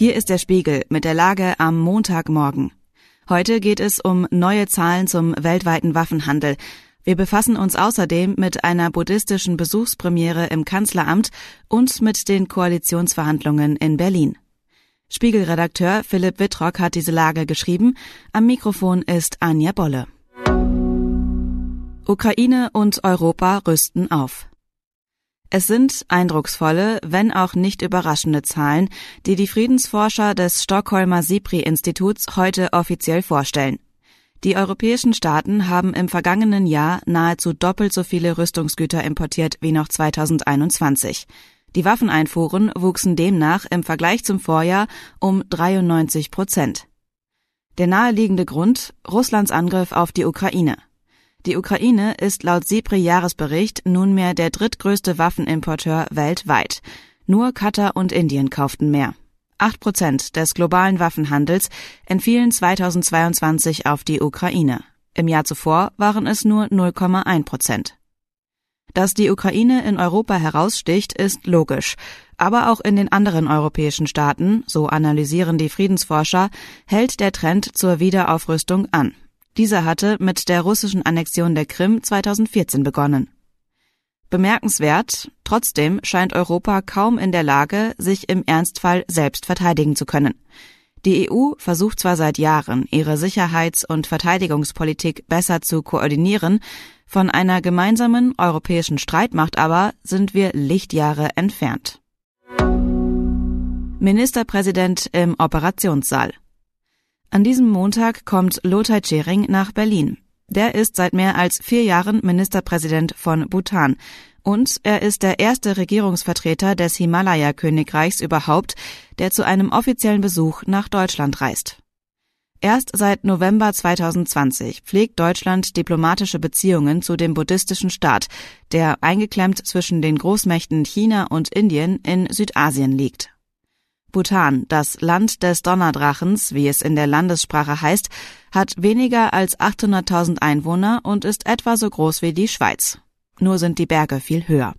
Hier ist der Spiegel mit der Lage am Montagmorgen. Heute geht es um neue Zahlen zum weltweiten Waffenhandel. Wir befassen uns außerdem mit einer buddhistischen Besuchspremiere im Kanzleramt und mit den Koalitionsverhandlungen in Berlin. Spiegelredakteur Philipp Wittrock hat diese Lage geschrieben. Am Mikrofon ist Anja Bolle. Ukraine und Europa rüsten auf. Es sind eindrucksvolle, wenn auch nicht überraschende Zahlen, die die Friedensforscher des Stockholmer SIPRI-Instituts heute offiziell vorstellen. Die europäischen Staaten haben im vergangenen Jahr nahezu doppelt so viele Rüstungsgüter importiert wie noch 2021. Die Waffeneinfuhren wuchsen demnach im Vergleich zum Vorjahr um 93 Prozent. Der naheliegende Grund Russlands Angriff auf die Ukraine. Die Ukraine ist laut SIPRI-Jahresbericht nunmehr der drittgrößte Waffenimporteur weltweit. Nur Katar und Indien kauften mehr. Acht Prozent des globalen Waffenhandels entfielen 2022 auf die Ukraine. Im Jahr zuvor waren es nur 0,1 Prozent. Dass die Ukraine in Europa heraussticht, ist logisch. Aber auch in den anderen europäischen Staaten, so analysieren die Friedensforscher, hält der Trend zur Wiederaufrüstung an. Dieser hatte mit der russischen Annexion der Krim 2014 begonnen. Bemerkenswert, trotzdem scheint Europa kaum in der Lage, sich im Ernstfall selbst verteidigen zu können. Die EU versucht zwar seit Jahren, ihre Sicherheits- und Verteidigungspolitik besser zu koordinieren, von einer gemeinsamen europäischen Streitmacht aber sind wir Lichtjahre entfernt. Ministerpräsident im Operationssaal. An diesem Montag kommt Lothar Tschering nach Berlin. Der ist seit mehr als vier Jahren Ministerpräsident von Bhutan. Und er ist der erste Regierungsvertreter des Himalaya-Königreichs überhaupt, der zu einem offiziellen Besuch nach Deutschland reist. Erst seit November 2020 pflegt Deutschland diplomatische Beziehungen zu dem buddhistischen Staat, der eingeklemmt zwischen den Großmächten China und Indien in Südasien liegt. Bhutan, das Land des Donnerdrachens, wie es in der Landessprache heißt, hat weniger als 800.000 Einwohner und ist etwa so groß wie die Schweiz. Nur sind die Berge viel höher.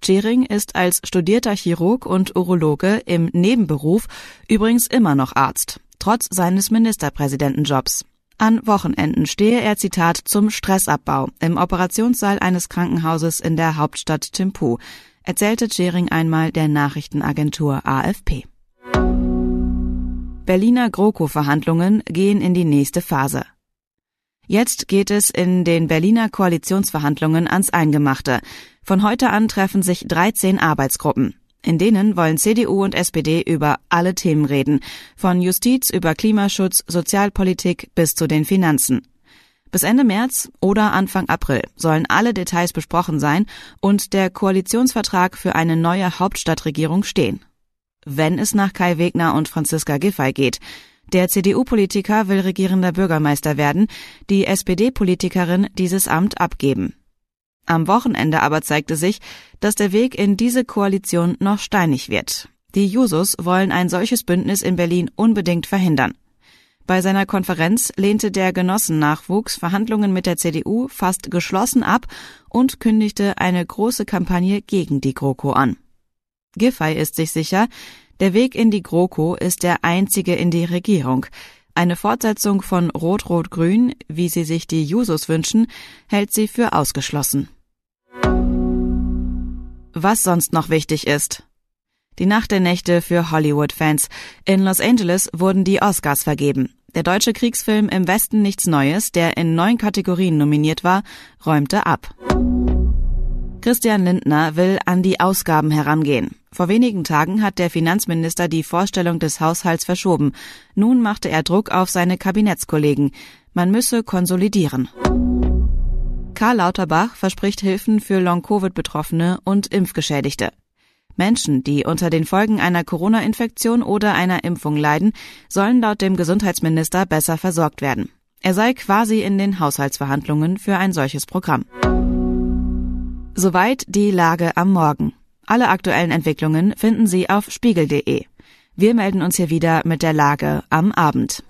Tschering ist als studierter Chirurg und Urologe im Nebenberuf übrigens immer noch Arzt, trotz seines Ministerpräsidentenjobs. An Wochenenden stehe er, Zitat, zum Stressabbau im Operationssaal eines Krankenhauses in der Hauptstadt Thimphu, erzählte Schering einmal der Nachrichtenagentur AFP. Berliner GroKo-Verhandlungen gehen in die nächste Phase. Jetzt geht es in den Berliner Koalitionsverhandlungen ans Eingemachte. Von heute an treffen sich 13 Arbeitsgruppen. In denen wollen CDU und SPD über alle Themen reden, von Justiz über Klimaschutz, Sozialpolitik bis zu den Finanzen. Bis Ende März oder Anfang April sollen alle Details besprochen sein und der Koalitionsvertrag für eine neue Hauptstadtregierung stehen. Wenn es nach Kai Wegner und Franziska Giffey geht, der CDU-Politiker will regierender Bürgermeister werden, die SPD-Politikerin dieses Amt abgeben. Am Wochenende aber zeigte sich, dass der Weg in diese Koalition noch steinig wird. Die Jusos wollen ein solches Bündnis in Berlin unbedingt verhindern. Bei seiner Konferenz lehnte der Genossennachwuchs Verhandlungen mit der CDU fast geschlossen ab und kündigte eine große Kampagne gegen die GroKo an. Giffey ist sich sicher, der Weg in die GroKo ist der einzige in die Regierung. Eine Fortsetzung von Rot-Rot-Grün, wie sie sich die Jusos wünschen, hält sie für ausgeschlossen. Was sonst noch wichtig ist. Die Nacht der Nächte für Hollywood-Fans. In Los Angeles wurden die Oscars vergeben. Der deutsche Kriegsfilm Im Westen nichts Neues, der in neun Kategorien nominiert war, räumte ab. Christian Lindner will an die Ausgaben herangehen. Vor wenigen Tagen hat der Finanzminister die Vorstellung des Haushalts verschoben. Nun machte er Druck auf seine Kabinettskollegen. Man müsse konsolidieren. Karl Lauterbach verspricht Hilfen für Long-Covid-Betroffene und Impfgeschädigte. Menschen, die unter den Folgen einer Corona-Infektion oder einer Impfung leiden, sollen laut dem Gesundheitsminister besser versorgt werden. Er sei quasi in den Haushaltsverhandlungen für ein solches Programm. Soweit die Lage am Morgen. Alle aktuellen Entwicklungen finden Sie auf spiegel.de. Wir melden uns hier wieder mit der Lage am Abend.